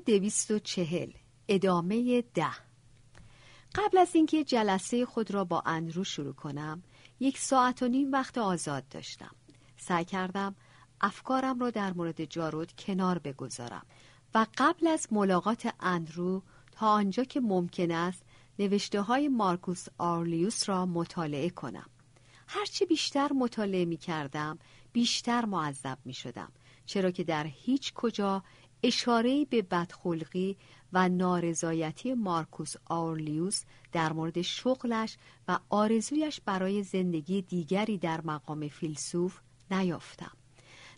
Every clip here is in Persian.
دویست و چهل. ادامه ده. قبل از اینکه جلسه خود را با اندرو شروع کنم یک ساعت و نیم وقت آزاد داشتم. سعی کردم افکارم را در مورد جارود کنار بگذارم و قبل از ملاقات اندرو تا آنجا که ممکن است نوشته های مارکوس آرلیوس را مطالعه کنم. هرچی بیشتر مطالعه می کردم بیشتر معذب می شدم چرا که در هیچ کجا اشاره به بدخلقی و نارضایتی مارکوس آرلیوس در مورد شغلش و آرزویش برای زندگی دیگری در مقام فیلسوف نیافتم.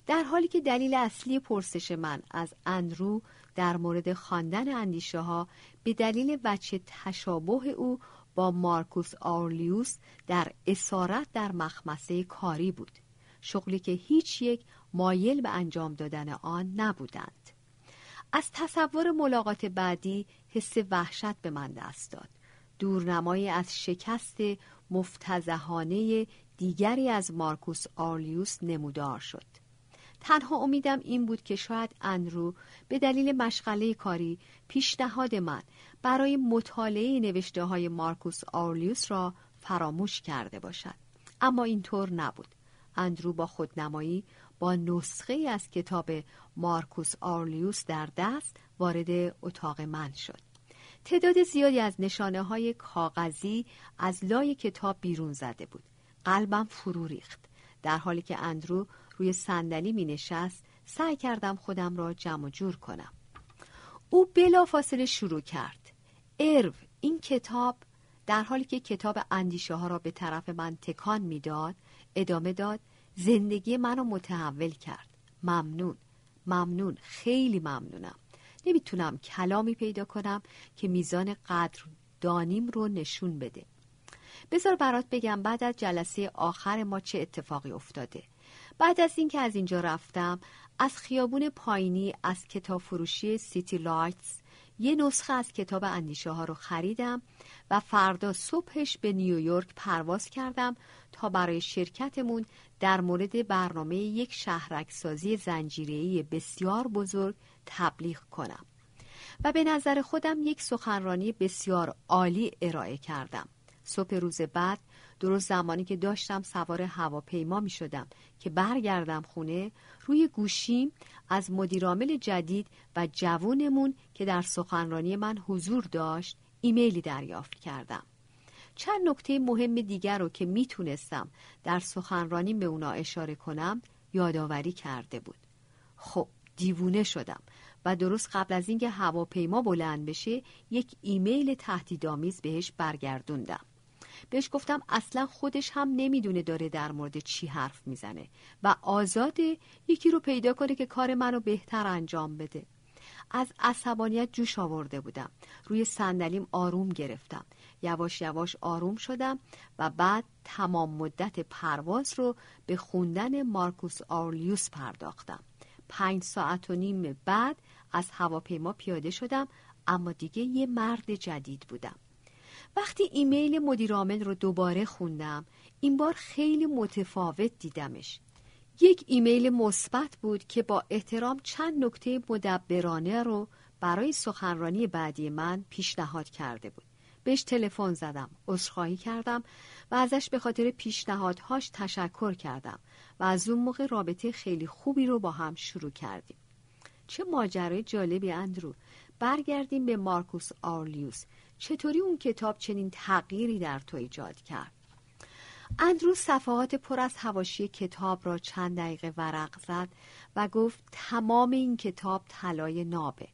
در حالی که دلیل اصلی پرسش من از اندرو در مورد خواندن اندیشه ها به دلیل وجه تشابه او با مارکوس آرلیوس در اسارت در مخمسه کاری بود. شغلی که هیچ یک مایل به انجام دادن آن نبودند. از تصور ملاقات بعدی حس وحشت به من دست داد. دورنمایی از شکست مفتزهانه دیگری از مارکوس آرلیوس نمودار شد. تنها امیدم این بود که شاید اندرو به دلیل مشغله کاری پیشنهاد من برای مطالعه نوشته های مارکوس آرلیوس را فراموش کرده باشد. اما اینطور نبود. اندرو با خودنمایی با نسخه از کتاب مارکوس آرلیوس در دست وارد اتاق من شد. تعداد زیادی از نشانه های کاغذی از لای کتاب بیرون زده بود. قلبم فرو ریخت. در حالی که اندرو روی صندلی می نشست سعی کردم خودم را جمع جور کنم. او بلا فاصله شروع کرد. ارو این کتاب در حالی که کتاب اندیشه ها را به طرف من تکان می‌داد ادامه داد زندگی منو متحول کرد. ممنون. ممنون. خیلی ممنونم. نمی‌تونم کلامی پیدا کنم که میزان قدر دانیم رو نشون بده. بذار برات بگم بعد از جلسه آخر ما چه اتفاقی افتاده. بعد از اینکه از اینجا رفتم از خیابون پایینی از کتاب فروشی سیتی لایتس یه نسخه از کتاب اندیشه ها رو خریدم و فردا صبحش به نیویورک پرواز کردم تا برای شرکتمون در مورد برنامه یک شهرکسازی زنجیره‌ای بسیار بزرگ تبلیغ کنم و به نظر خودم یک سخنرانی بسیار عالی ارائه کردم. صبح روز بعد درست زمانی که داشتم سوار هواپیما می شدم که برگردم خونه روی گوشیم از مدیرعامل جدید و جوونمون که در سخنرانی من حضور داشت ایمیلی دریافت کردم. چند نکته مهم دیگر رو که می‌تونستم در سخنرانی به اونا اشاره کنم یادآوری کرده بود. خب دیوونه شدم و درست قبل از اینکه هواپیما بلند بشه یک ایمیل تهدیدآمیز بهش برگردوندم. بهش گفتم اصلا خودش هم نمی‌دونه داره در مورد چی حرف می‌زنه و آزاده یکی رو پیدا کنه که کار منو بهتر انجام بده. از عصبانیت جوش آورده بودم. روی صندلیم آروم گرفتم. یواش یواش آروم شدم و بعد تمام مدت پرواز رو به خوندن مارکوس آرلیوس پرداختم. پنج ساعت و نیم بعد از هواپیما پیاده شدم اما دیگه یه مرد جدید بودم. وقتی ایمیل مدیرعامل رو دوباره خوندم این بار خیلی متفاوت دیدمش. یک ایمیل مثبت بود که با احترام چند نکته مدبرانه رو برای سخنرانی بعدی من پیشنهاد کرده بود. بهش تلفن زدم. عذرخواهی کردم و ازش به خاطر پیشنهادهاش تشکر کردم و از اون موقع رابطه خیلی خوبی رو با هم شروع کردیم. چه ماجرای جالبی اندرو. برگردیم به مارکوس آرلیوس. چطوری اون کتاب چنین تغییری در تو ایجاد کرد؟ اندرو صفحات پر از هواشی کتاب را چند دقیقه ورق زد و گفت تمام این کتاب طلای نابه.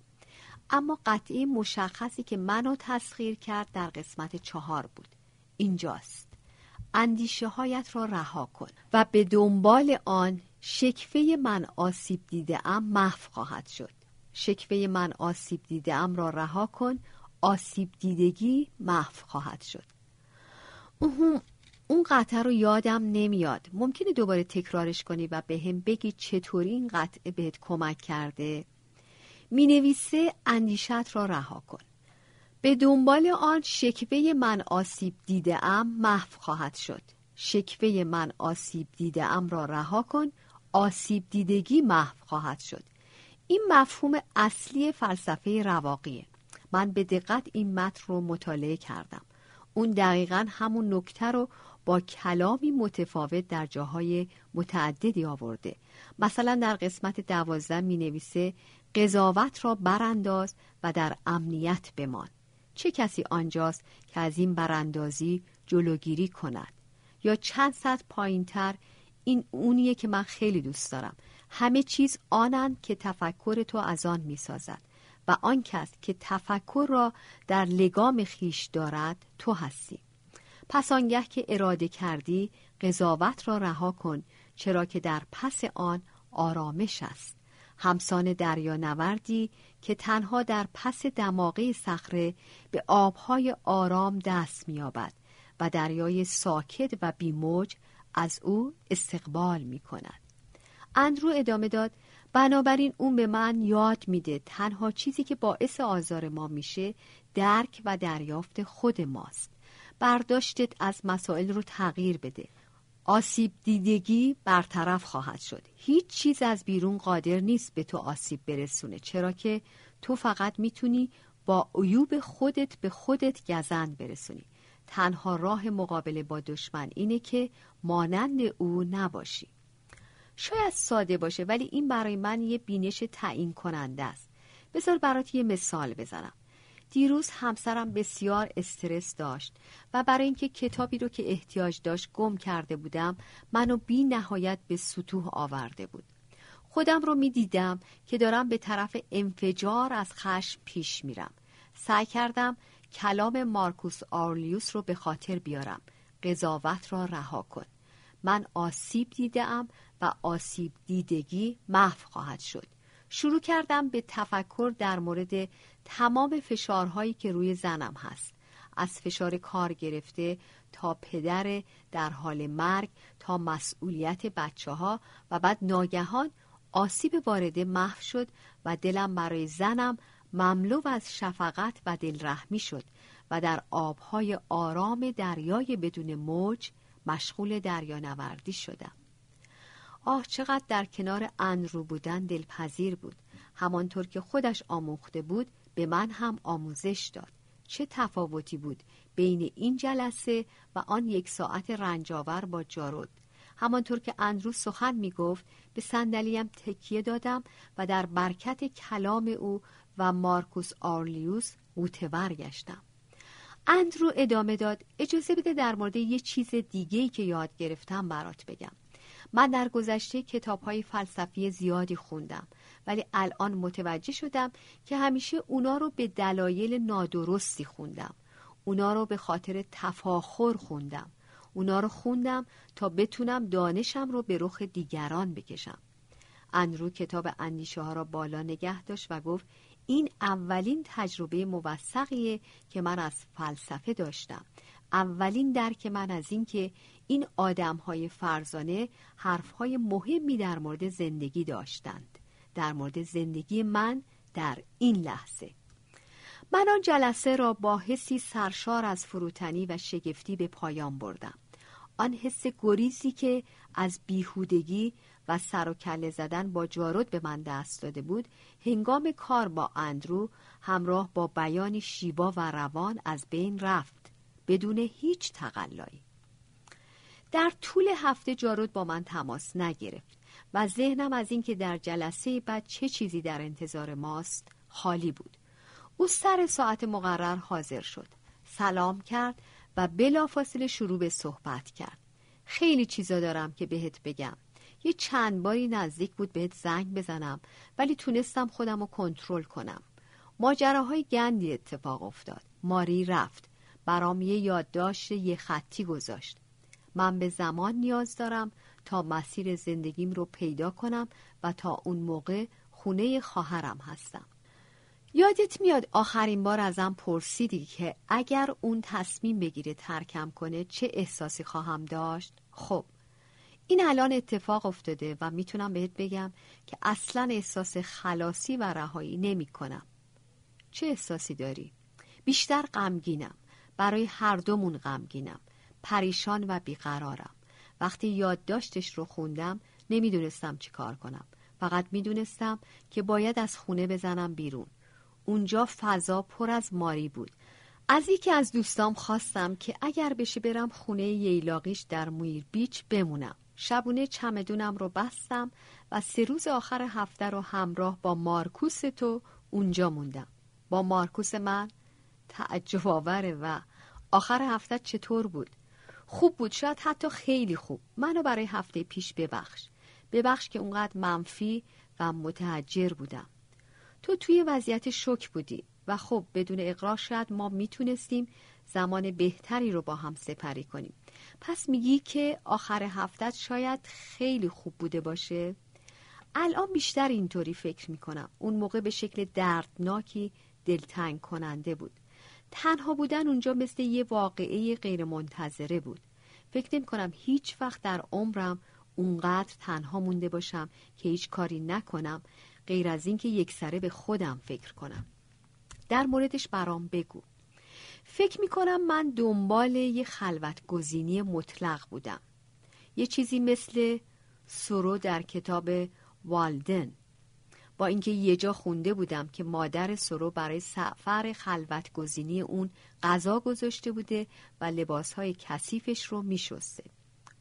اما قطعی مشخصی که منو تسخیر کرد در قسمت چهار بود. اینجاست. اندیشه هایت را رها کن و به دنبال آن شکفه من آسیب دیده ام محو خواهد شد. شکفه من آسیب دیده ام را رها کن آسیب دیدگی محو خواهد شد. اون قطعه رو یادم نمیاد. ممکنه دوباره تکرارش کنی و به هم بگی چطوری این قطعه بهت کمک کرده؟ می نویسه اندیشت را رها کن. به دنبال آن شکوه من آسیب دیده ام محو خواهد شد. شکوه من آسیب دیده ام را رها کن آسیب دیدگی محو خواهد شد. این مفهوم اصلی فلسفه رواقیه. من به دقت این متن رو مطالعه کردم. اون دقیقا همون نکته رو با کلامی متفاوت در جاهای متعددی آورده. مثلا در قسمت دوازده می نویسه قضاوت را برانداز و در امنیت بمان. چه کسی آنجاست که از این براندازی جلوگیری کند؟ یا چند سطح پایین تر این اونیه که من خیلی دوست دارم. همه چیز آنند که تفکر تو از آن می سازد و آن کس که تفکر را در لگام خیش دارد تو هستی. پس آنگه که اراده کردی قضاوت را رها کن چرا که در پس آن آرامش است. همسان دریا نوردی که تنها در پس دماغه صخره به آبهای آرام دست مییابد و دریای ساکت و بیموج از او استقبال می کند. اندرو ادامه داد بنابراین اون به من یاد میده تنها چیزی که باعث آزار ما میشه درک و دریافت خود ماست برداشتت از مسائل رو تغییر بده آسیب دیدگی برطرف خواهد شد. هیچ چیز از بیرون قادر نیست به تو آسیب برسونه. چرا که تو فقط می‌تونی با عیوب خودت به خودت گزند برسونی. تنها راه مقابله با دشمن اینه که مانند او نباشی. شاید ساده باشه ولی این برای من یه بینش تعیین کننده است. بذار برات یه مثال بزنم. دیروز همسرم بسیار استرس داشت و برای اینکه کتابی رو که احتیاج داشت گم کرده بودم منو بی نهایت به سطوح آورده بود. خودم رو می دیدم که دارم به طرف انفجار از خشم پیش میرم. سعی کردم کلام مارکوس آرلیوس رو به خاطر بیارم. قضاوت را رها کن. من آسیب دیدم و آسیب دیدگی محو خواهد شد. شروع کردم به تفکر در مورد تمام فشارهایی که روی زنم هست. از فشار کار گرفته تا پدر در حال مرگ تا مسئولیت بچه ها و بعد ناگهان آسیب وارده محو شد و دلم برای زنم مملو از شفقت و دلرحمی شد و در آبهای آرام دریای بدون موج مشغول دریانوردی شدم. آه چقدر در کنار اندرو بودن دلپذیر بود. همانطور که خودش آموخته بود به من هم آموزش داد. چه تفاوتی بود بین این جلسه و آن یک ساعت رنجاور با جارود. همانطور که اندرو سخن می گفت به صندلیم تکیه دادم و در برکت کلام او و مارکوس آرلیوس قوتور گشتم. اندرو ادامه داد اجازه بده در مورد یه چیز دیگهی که یاد گرفتم برات بگم. من در گذشته کتاب های فلسفی زیادی خوندم. ولی الان متوجه شدم که همیشه اونا رو به دلایل نادرستی خوندم. اونا رو به خاطر تفاخر خوندم. اونا رو خوندم تا بتونم دانشم رو به رخ دیگران بکشم. اندرو کتاب اندیشه ها را بالا نگه داشت و گفت این اولین تجربه موثقیه که من از فلسفه داشتم. اولین درک من از اینکه این آدم های فرزانه حرف های مهمی در مورد زندگی داشتند در مورد زندگی من در این لحظه. من آن جلسه را با حسی سرشار از فروتنی و شگفتی به پایان بردم. آن حس گریزی که از بیهودگی و سر و کله زدن با جارود به من دست داده بود هنگام کار با اندرو همراه با بیانی شیوا و روان از بین رفت بدون هیچ تقلایی. در طول هفته جارود با من تماس نگرفت. و ذهنم از اینکه در جلسه بعد چه چیزی در انتظار ماست خالی بود. او سر ساعت مقرر حاضر شد. سلام کرد و بلافاصله شروع به صحبت کرد. خیلی چیزا دارم که بهت بگم. یه چند باری نزدیک بود بهت زنگ بزنم ولی تونستم خودم رو کنترل کنم. ماجراهای گندی اتفاق افتاد. ماری رفت. برام یه یادداشت یه خطی گذاشت. من به زمان نیاز دارم تا مسیر زندگیم رو پیدا کنم و تا اون موقع خونه خواهرم هستم یادت میاد آخرین بار ازم پرسیدی که اگر اون تصمیم بگیره ترکم کنه چه احساسی خواهم داشت؟ خب این الان اتفاق افتاده و می‌تونم بهت بگم که اصلا احساس خلاصی و رهایی نمی کنم. چه احساسی داری؟ بیشتر غمگینم. برای هر دومون غمگینم. پریشان و بیقرارم. وقتی یادداشتش رو خوندم نمی‌دونستم چی کار کنم. فقط می‌دونستم که باید از خونه بزنم بیرون. اونجا فضا پر از ماری بود. از یکی از دوستام خواستم که اگر بشه برم خونه ییلاقیش در مویر بیچ بمونم. شبونه چمدونم رو بستم و سه روز آخر هفته رو همراه با مارکوس تو اونجا موندم. با مارکوس من تعجب آوره و آخر هفته چطور بود؟ خوب بود شاید حتی خیلی خوب. منو برای هفته پیش ببخش. ببخش که اونقدر منفی و متحجر بودم. تو توی وضعیت شک بودی و خب بدون اقرار شاید ما می‌تونستیم زمان بهتری رو با هم سپری کنیم. پس میگی که آخر هفتت شاید خیلی خوب بوده باشه؟ الان بیشتر اینطوری فکر می‌کنم. اون موقع به شکل دردناکی دلتنگ کننده بود. تنها بودن اونجا مثل یه واقعه غیر منتظره بود. فکر نمی کنم هیچ وقت در عمرم اونقدر تنها مونده باشم که هیچ کاری نکنم غیر از اینکه یک سره به خودم فکر کنم. در موردش برام بگو. فکر می کنم من دنبال یه خلوت گزینی مطلق بودم. یه چیزی مثل سرو در کتاب والدن. با اینکه یه جا خونده بودم که مادر سرو برای سفر خلوت گزینی اون غذا گذاشته بوده و لباسهای کثیفش رو میشسته.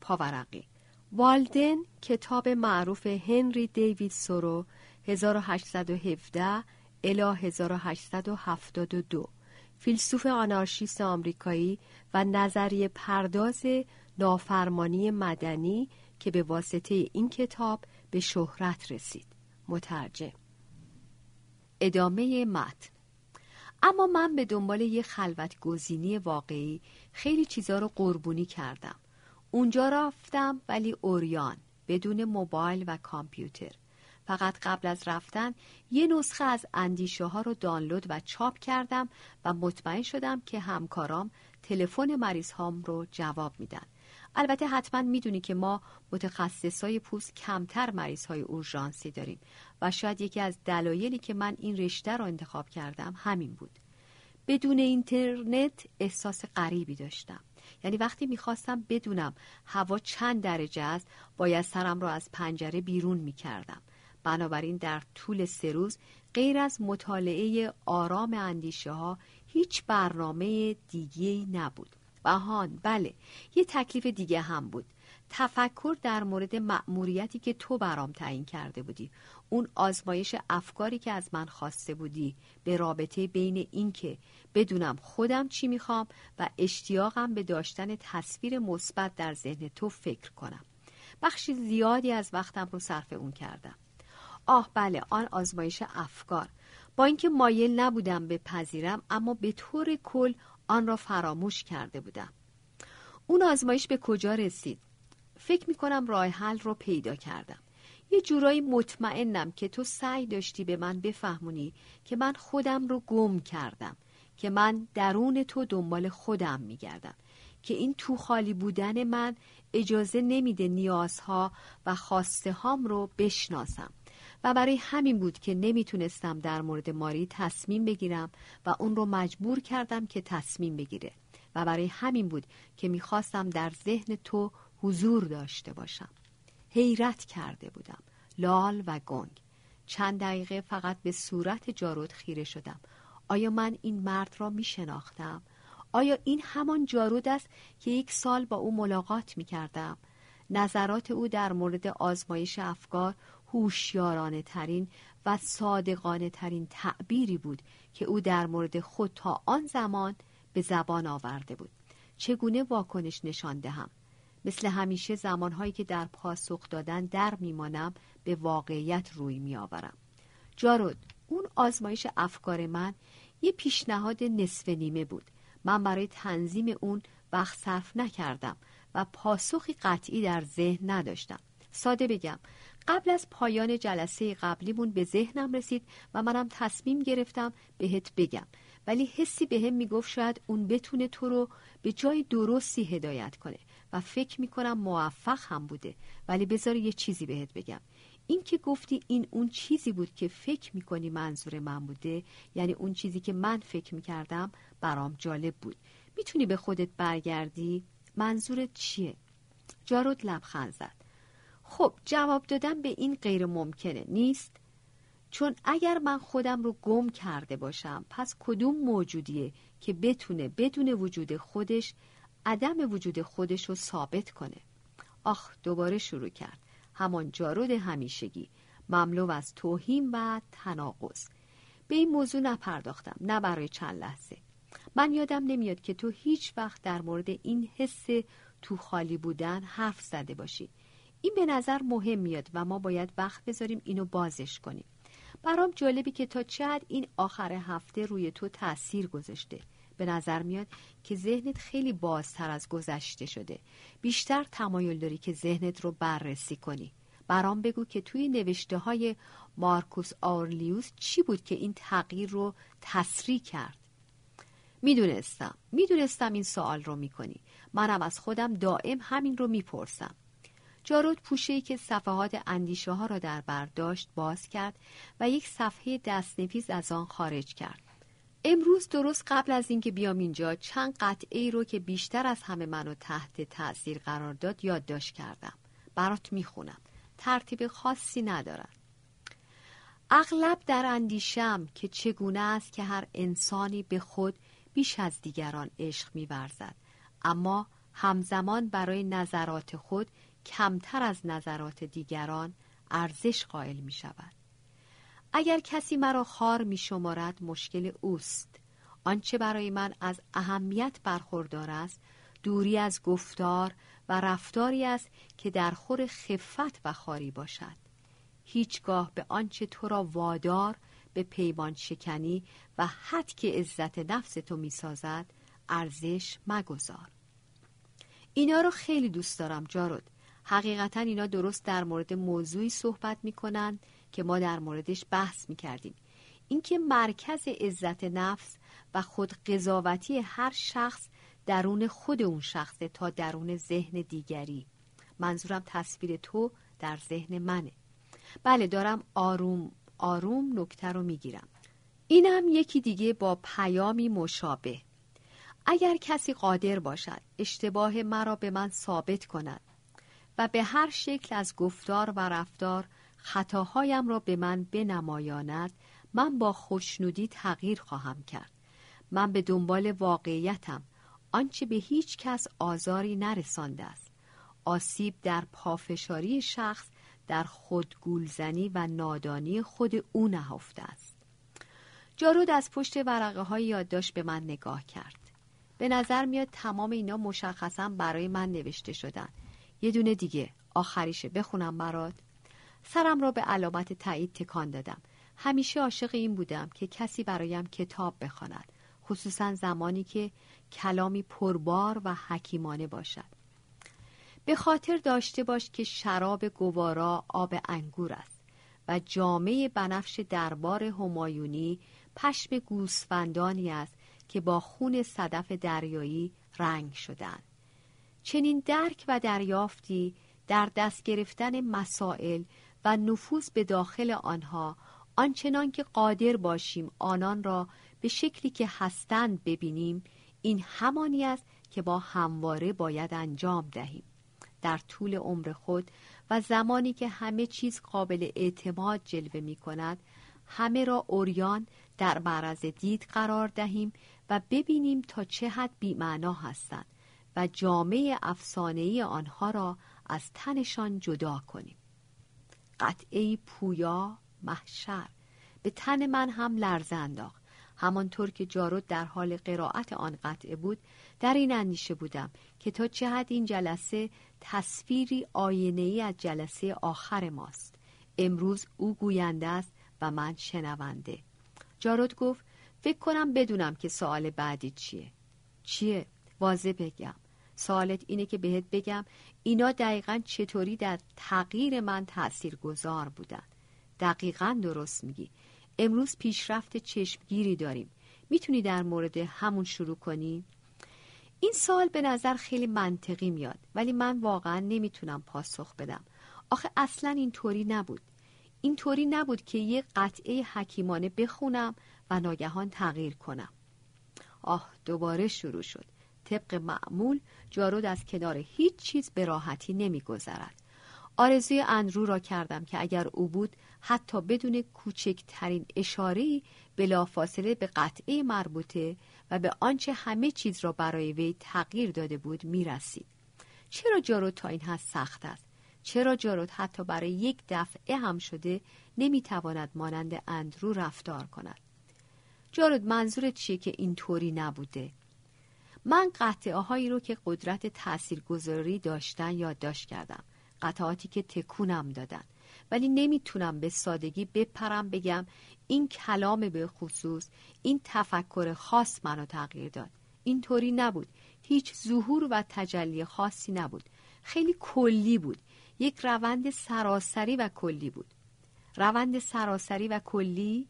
پاورقی. والدن کتاب معروف هنری دیوید سرو 1817 الی 1872 فیلسوف آنارشیست آمریکایی و نظریه پرداز نافرمانی مدنی که به واسطه این کتاب به شهرت رسید. مترجم. ادامه متن. اما من به دنبال یه خلوت گزینی واقعی خیلی چیزا رو قربونی کردم. اونجا رفتم ولی اوریان بدون موبایل و کامپیوتر. فقط قبل از رفتن یه نسخه از اندیشه ها رو دانلود و چاپ کردم و مطمئن شدم که همکارام تلفن مریض هام رو جواب میدن. البته حتما می‌دونی که ما متخصصای پوست کمتر مریض های اورژانسی داریم و شاید یکی از دلایلی که من این رشته رو انتخاب کردم همین بود. بدون اینترنت احساس غریبی داشتم. یعنی وقتی می‌خواستم بدونم هوا چند درجه است باید سرم را از پنجره بیرون می‌کردم. بنابراین در طول سه روز غیر از مطالعه آرام اندیشه ها هیچ برنامه دیگه نبود. بهان بله. یه تکلیف دیگه هم بود. تفکر در مورد مأموریتی که تو برام تعیین کرده بودی. اون آزمایش افکاری که از من خواسته بودی به رابطه بین اینکه بدونم خودم چی می‌خوام و اشتیاقم به داشتن تصویر مثبت در ذهن تو فکر کنم. بخشی زیادی از وقتم رو صرف اون کردم. آه بله آن آزمایش افکار. با اینکه مایل نبودم بپذیرم اما به طور کل آن را فراموش کرده بودم. اون آزمایش به کجا رسید؟ فکر می کنم راه حل رو پیدا کردم. یه جورایی مطمئنم که تو سعی داشتی به من بفهمونی که من خودم رو گم کردم که من درون تو دنبال خودم میگردم که این تو خالی بودن من اجازه نمیده نیازها و خواسته هام رو بشناسم. و برای همین بود که نمی‌تونستم در مورد ماری تصمیم بگیرم و اون رو مجبور کردم که تصمیم بگیره و برای همین بود که می‌خواستم در ذهن تو حضور داشته باشم حیرت کرده بودم لال و گنگ چند دقیقه فقط به صورت جارود خیره شدم آیا من این مرد را می شناختم؟ آیا این همان جارود است که یک سال با او ملاقات می کردم؟ نظرات او در مورد آزمایش افکار هوشیارانه ترین و صادقانه ترین تعبیری بود که او در مورد خود تا آن زمان به زبان آورده بود. چگونه واکنش نشان دهم؟ مثل همیشه زمانهایی که در پاسخ دادن در میمانم به واقعیت روی میآورم. جارود اون آزمایش افکار من یه پیشنهاد نصف نیمه بود. من برای تنظیم اون وقت صرف نکردم و پاسخی قطعی در ذهن نداشتم. ساده بگم قبل از پایان جلسه قبلیمون به ذهنم رسید و منم تصمیم گرفتم بهت بگم. ولی حسی به هم می‌گفت شاید اون بتونه تو رو به جای درستی هدایت کنه و فکر می‌کنم موفق هم بوده. ولی بذار یه چیزی بهت بگم. این که گفتی این اون چیزی بود که فکر می‌کنی منظور من بوده یعنی اون چیزی که من فکر می‌کردم برام جالب بود. می‌تونی به خودت برگردی؟ منظورت چیه؟ جارود لبخند زد. خب جواب دادن به این غیر ممکنه. نیست؟ چون اگر من خودم رو گم کرده باشم پس کدوم موجودیه که بتونه بدون وجود خودش عدم وجود خودش رو ثابت کنه؟ آخ دوباره شروع کرد. همان جارود همیشگی. مملو از توهین و تناقض. به این موضوع نپرداختم نه برای چند لحظه. من یادم نمیاد که تو هیچ وقت در مورد این حس تو خالی بودن حرف زده باشی. این به نظر مهم میاد و ما باید وقت بذاریم اینو بازش کنیم. برام جالبی که تا چقدر این آخر هفته روی تو تاثیر گذاشته. به نظر میاد که ذهنت خیلی بازتر از گذشته شده. بیشتر تمایل داری که ذهنت رو بررسی کنی. برام بگو که توی نوشته های مارکوس آرلیوس چی بود که این تغییر رو تسریع کرد؟ می‌دونستم. می‌دونستم این سوال رو می‌کنی. منم از خودم دائم همین رو می‌پرسم. جارود پوشهی که صفحات اندیشه ها را در برداشت باز کرد و یک صفحه دستنویس از آن خارج کرد. امروز درست قبل از اینکه بیام اینجا چند قطعه ای رو که بیشتر از همه منو تحت تأثیر قرار داد یادداشت کردم. برات می‌خونم. ترتیب خاصی ندارن اغلب در اندیشم که چگونه است که هر انسانی به خود بیش از دیگران عشق میورزد. اما همزمان برای نظرات خود کمتر از نظرات دیگران ارزش قائل می شود. اگر کسی مرا خار می شمارد مشکل اوست. آنچه برای من از اهمیت برخوردار است دوری از گفتار و رفتاری است که در خور خفت و خاری باشد. هیچگاه به آنچه تو را وادار به پیمان شکنی و حد که عزت نفس تو می‌سازد ارزش مگذار. اینا رو خیلی دوست دارم جارود. حقیقتا اینا درست در مورد موضوعی صحبت می‌کنن که ما در موردش بحث می‌کردیم. اینکه مرکز عزت نفس و خود قضاوتی هر شخص درون خود اون شخصه تا درون ذهن دیگری. منظورم تصویر تو در ذهن منه. بله دارم آروم آروم نکته رو می‌گیرم. اینم یکی دیگه با پیامی مشابه. اگر کسی قادر باشد اشتباه مرا به من ثابت کند. و به هر شکل از گفتار و رفتار خطاهایم را به من بنمایاند من با خوشنودی تغییر خواهم کرد. من به دنبال واقعیتم. آنچه به هیچ کس آزاری نرسانده است. آسیب در پافشاری شخص در خودگولزنی و نادانی خود او نهفته است. جارود از پشت ورقه های یادداشت به من نگاه کرد. به نظر میاد تمام اینا مشخصا برای من نوشته شدن. یه دونه دیگه. آخریشه. بخونم برات. سرم را به علامت تایید تکان دادم. همیشه عاشق این بودم که کسی برایم کتاب بخواند. خصوصا زمانی که کلامی پربار و حکیمانه باشد. به خاطر داشته باش که شراب گوارا آب انگور است و جامعه بنفش دربار همایونی پشم گوسفندانی است که با خون صدف دریایی رنگ شدند. چنین درک و دریافتی در دست گرفتن مسائل و نفوذ به داخل آنها آنچنان که قادر باشیم آنان را به شکلی که هستند ببینیم این همانی است که با همواره باید انجام دهیم. در طول عمر خود و زمانی که همه چیز قابل اعتماد جلوه می کند همه را اوریان در معرض دید قرار دهیم و ببینیم تا چه حد بیمعنا هستند. و جامعه افسانه‌ای آنها را از تنشان جدا کنیم. قطعه پویا محشر. به تن من هم لرزه انداخت. همانطور که جارود در حال قرائت آن قطعه بود در این اندیشه بودم که تا چه حد این جلسه تصویری ای از جلسه آخر ماست. امروز او گوینده است و من شنونده. جارود گفت فکر کنم بدونم که سوال بعدی چیه. چیه؟ واضح بگم. سوالت اینه که بهت بگم اینا دقیقا چطوری در تغییر من تأثیر گذار بودن؟ دقیقا درست میگی. امروز پیشرفت چشمگیری داریم. می‌تونی در مورد همون شروع کنی؟ این سال به نظر خیلی منطقی میاد ولی من واقعا نمی‌تونم پاسخ بدم. آخه اصلا اینطوری نبود. اینطوری نبود که یه قطعه حکیمانه بخونم و ناگهان تغییر کنم. آه دوباره شروع شد. طبق معمول جارود از کنار هیچ چیز به راحتی نمیگذرد. آرزوی اندرو را کردم که اگر او بود حتی بدون کوچکترین اشاره‌ای بلافاصله به قطعه مربوطه و به آنچه همه چیز را برای وی تغییر داده بود می‌رسید. چرا جارود تا این حد سخت است؟ چرا جارود حتی برای یک دفعه هم شده نمی‌تواند مانند اندرو رفتار کند؟ جارود منظورت چیه که اینطوری نبوده؟ من قطعه هایی رو که قدرت تاثیرگذاری داشتن یادداشت کردم. قطعاتی که تکونم دادن. ولی نمی‌تونم به سادگی بپرم بگم این کلام به خصوص این تفکر خاص منو تغییر داد. اینطوری نبود. هیچ ظهور و تجلی خاصی نبود. خیلی کلی بود. یک روند سراسری و کلی بود. روند سراسری و کلی؟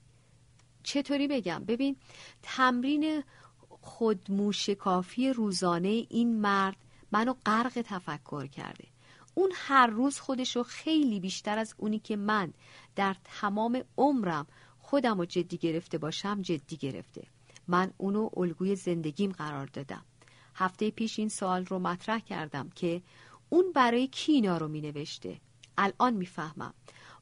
چطوری بگم؟ ببین تمرین خودموشکافی روزانه این مرد منو غرق تفکر کرده. اون هر روز خودشو خیلی بیشتر از اونی که من در تمام عمرم خودم رو جدی گرفته باشم جدی گرفته. من اونو الگوی زندگیم قرار دادم. هفته پیش این سوال رو مطرح کردم که اون برای کی اینا رو می نوشته الان می‌فهمم.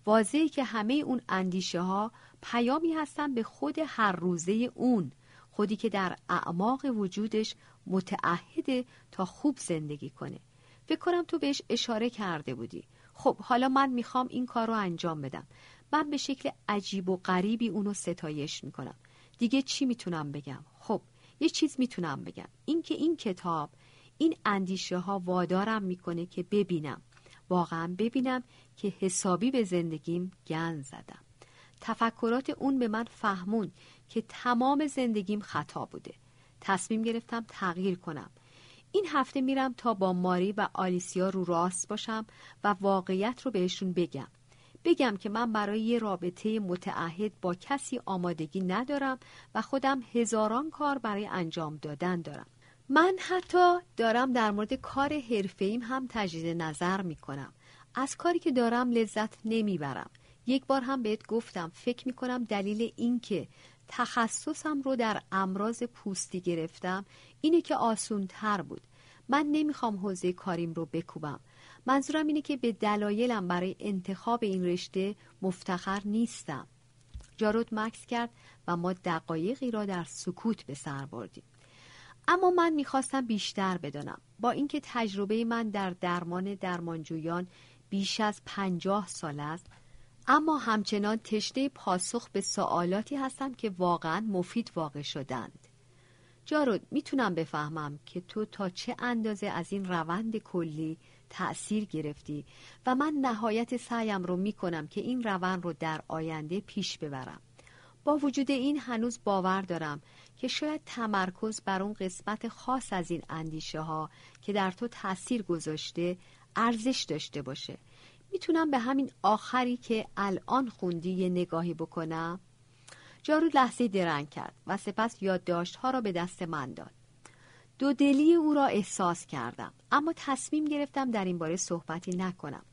واضحه که همه اون اندیشه ها پیامی هستن به خود هر روزه اون. خودی که در اعماق وجودش متعهده تا خوب زندگی کنه. فکر کنم تو بهش اشاره کرده بودی. خب حالا من می‌خوام این کار رو انجام بدم. من به شکل عجیب و غریبی اونو ستایش می‌کنم. دیگه چی می‌تونم بگم؟ خب یه چیز می‌تونم بگم. اینکه این کتاب این اندیشه ها وادارم می‌کنه که ببینم. واقعا ببینم که حسابی به زندگیم گن زدم. تفکرات اون به من فهمون که تمام زندگیم خطا بوده. تصمیم گرفتم تغییر کنم. این هفته میرم تا با ماری و آلیسیا رو راست باشم و واقعیت رو بهشون بگم. بگم که من برای یه رابطه متعهد با کسی آمادگی ندارم و خودم هزاران کار برای انجام دادن دارم. من حتی دارم در مورد کار حرفه‌ایم هم تجدید نظر می‌کنم. از کاری که دارم لذت نمی‌برم. یک بار هم بهت گفتم فکر می‌کنم دلیل اینکه تخصصم رو در امراض پوستی گرفتم. اینه که آسون تر بود. من نمی‌خوام حوزه کاریم رو بکوبم. منظورم اینه که به دلایلم برای انتخاب این رشته مفتخر نیستم. جارود مکس کرد و ما دقایقی را در سکوت به سر بردیم. اما من می‌خواستم بیشتر بدانم. با اینکه تجربه من در درمان درمانجویان بیش از پنجاه سال است اما همچنان تشته پاسخ به سوالاتی هستم که واقعا مفید واقع شدند. جارود می‌تونم بفهمم که تو تا چه اندازه از این روند کلی تأثیر گرفتی و من نهایت سعیم رو می‌کنم که این روند رو در آینده پیش ببرم. با وجود این هنوز باور دارم که شاید تمرکز بر اون قسمت خاص از این اندیشه ها که در تو تأثیر گذاشته ارزش داشته باشه. می‌تونم به همین آخری که الان خوندی یه نگاهی بکنم؟ جارو لحظه درنگ کرد و سپس یادداشتها را به دست من داد. دو دلی او را احساس کردم اما تصمیم گرفتم در این باره صحبتی نکنم.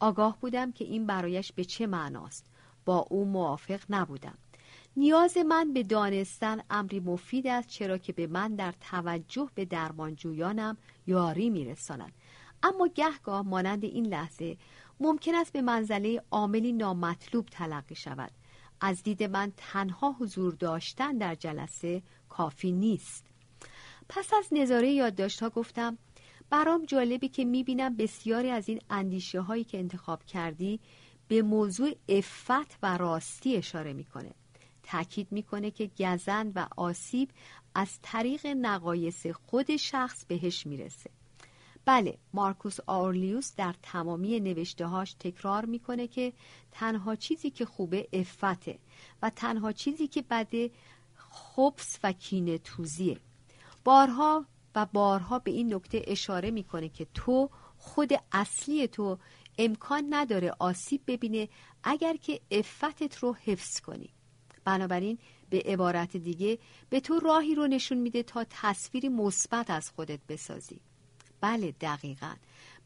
آگاه بودم که این برایش به چه معناست. با او موافق نبودم. نیاز من به دانستن امری مفید است چرا که به من در توجه به درمانجویانم یاری میرساند. اما گهگاه مانند این لحظه ممکن است به منزله عاملی نامطلوب تلقی شود. از دید من تنها حضور داشتن در جلسه کافی نیست. پس از نظاره یادداشتها گفتم برام جالبی که می‌بینم بسیاری از این اندیشه هایی که انتخاب کردی به موضوع افت و راستی اشاره می‌کنه. تاکید می‌کنه که گزند و آسیب از طریق نقایص خود شخص بهش می‌رسه. بله مارکوس آرلیوس در تمامی نوشتههاش تکرار می‌کنه که تنها چیزی که خوبه افته و تنها چیزی که بده خبس و کینه توزیه بارها و بارها به این نکته اشاره می‌کنه که تو خود اصلی تو امکان نداره آسیب ببینه اگر که افتت رو حفظ کنی. بنابراین به عبارت دیگه به تو راهی رو نشون میده تا تصویری مثبت از خودت بسازی. بله دقیقا.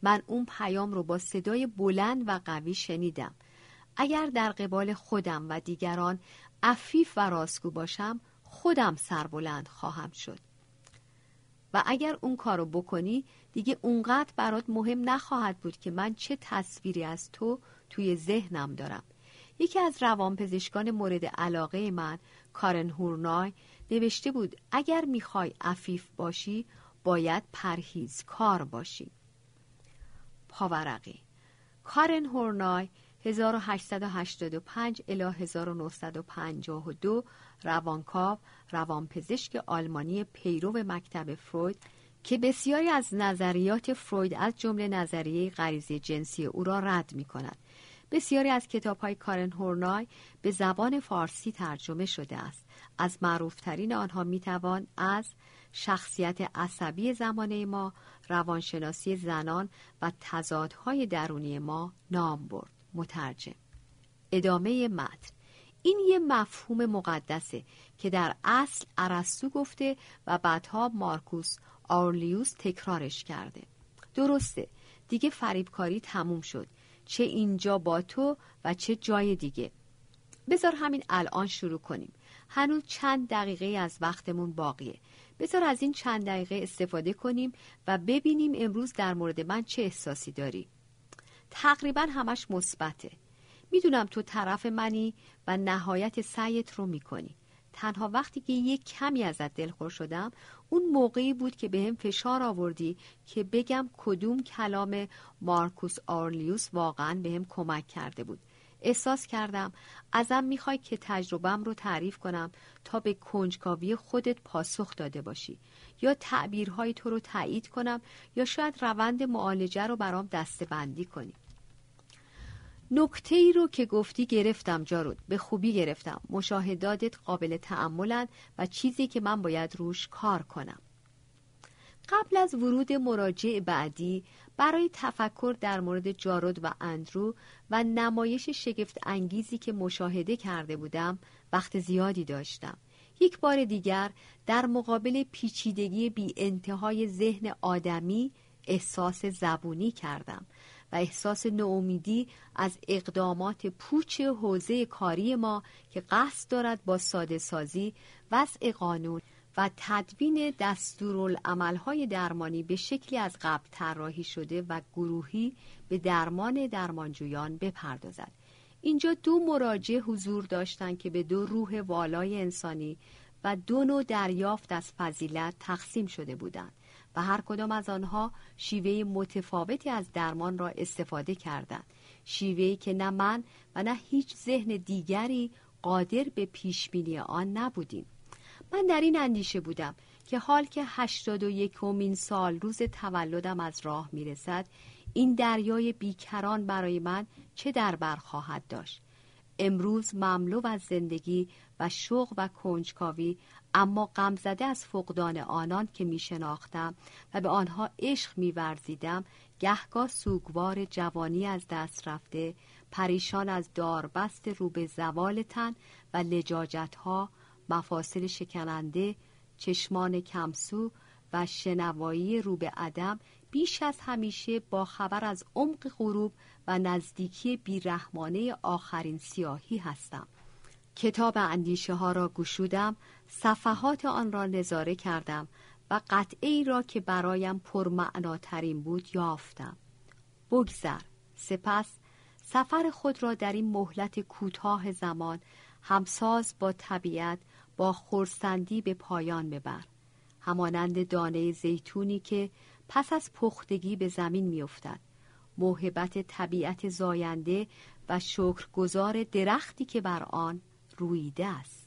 من اون پیام رو با صدای بلند و قوی شنیدم. اگر در قبال خودم و دیگران عفیف و راستگو باشم خودم سربلند خواهم شد. و اگر اون کارو بکنی دیگه اونقدر برات مهم نخواهد بود که من چه تصویری از تو توی ذهنم دارم. یکی از روانپزشکان مورد علاقه من کارن هورنای نوشته بود اگر می‌خوای عفیف باشی باید پرهیز کار باشی پاورقی کارن هورنای 1885 الی 1952 روانکاو روانپزشک آلمانی پیرو مکتب فروید که بسیاری از نظریات فروید از جمله نظریه غریزه جنسی او را رد می کند. بسیاری از کتاب های کارن هورنای به زبان فارسی ترجمه شده است. از معروفترین آنها می توان از شخصیت عصبی زمانه ما، روانشناسی زنان و تضادهای درونی ما نام برد. مترجم ادامه متن این یه مفهوم مقدسه که در اصل ارسطو گفته و بعدها مارکوس آرلیوس تکرارش کرده درسته دیگه فریبکاری تموم شد چه اینجا با تو و چه جای دیگه. بذار همین الان شروع کنیم. هنوز چند دقیقه از وقتمون باقیه. بذار از این چند دقیقه استفاده کنیم و ببینیم امروز در مورد من چه احساسی داری. تقریبا همش مثبته. می‌دونم تو طرف منی و نهایت سعیت رو می‌کنی. تنها وقتی که یک کمی ازت دلخور شدم اون موقعی بود که به هم فشار آوردی که بگم کدوم کلام مارکوس آرلیوس واقعا به هم کمک کرده بود. احساس کردم ازم می‌خوای که تجربم رو تعریف کنم تا به کنجکاوی خودت پاسخ داده باشی یا تعبیرهای تو رو تایید کنم یا شاید روند معالجه رو برام دستبندی کنی. نکته ای رو که گفتی گرفتم جارود. به خوبی گرفتم. مشاهداتت قابل تعملن و چیزی که من باید روش کار کنم. قبل از ورود مراجع بعدی برای تفکر در مورد جارود و اندرو و نمایش شگفت انگیزی که مشاهده کرده بودم وقت زیادی داشتم. یک بار دیگر در مقابل پیچیدگی بی انتهای ذهن آدمی احساس زبونی کردم. و احساس ناامیدی از اقدامات پوچ حوزه کاری ما که قصد دارد با ساده سازی وضع قانون و تدوین دستورالعملهای درمانی به شکلی از قبل طراحی شده و گروهی به درمان درمانجویان بپردازد. اینجا دو مراجع حضور داشتند که به دو روح والای انسانی و دو نوع دریافت از فضیلت تقسیم شده بودند. و هر کدام از آنها شیوه متفاوتی از درمان را استفاده کردند. شیوهی که نه من و نه هیچ ذهن دیگری قادر به پیش بینی آن نبودیم. من در این اندیشه بودم که حال که هشتاد و یکمین سال روز تولدم از راه می‌رسد این دریای بیکران برای من چه در بر خواهد داشت؟ امروز مملو از زندگی و شوق و کنجکاوی اما غمزده از فقدان آنان که می شناختم و به آنها عشق می ورزیدم گهگاه سوگوار جوانی از دست رفته پریشان از داربست رو به زوال تن و لجاجت ها مفاصل شکننده چشمان کمسو و شنوایی رو به عدم بیش از همیشه با خبر از عمق غروب و نزدیکی بیرحمانه آخرین سیاهی هستم. کتاب اندیشه ها را گشودم صفحات آن را نظاره کردم و قطعه ای را که برایم پرمعناترین بود یافتم. بگذر. سپس سفر خود را در این مهلت کوتاه زمان همساز با طبیعت با خورسندی به پایان ببر. همانند دانه زیتونی که پس از پختگی به زمین میافتد. موهبت طبیعت زاینده و شکرگزار درختی که بر آن رویده است.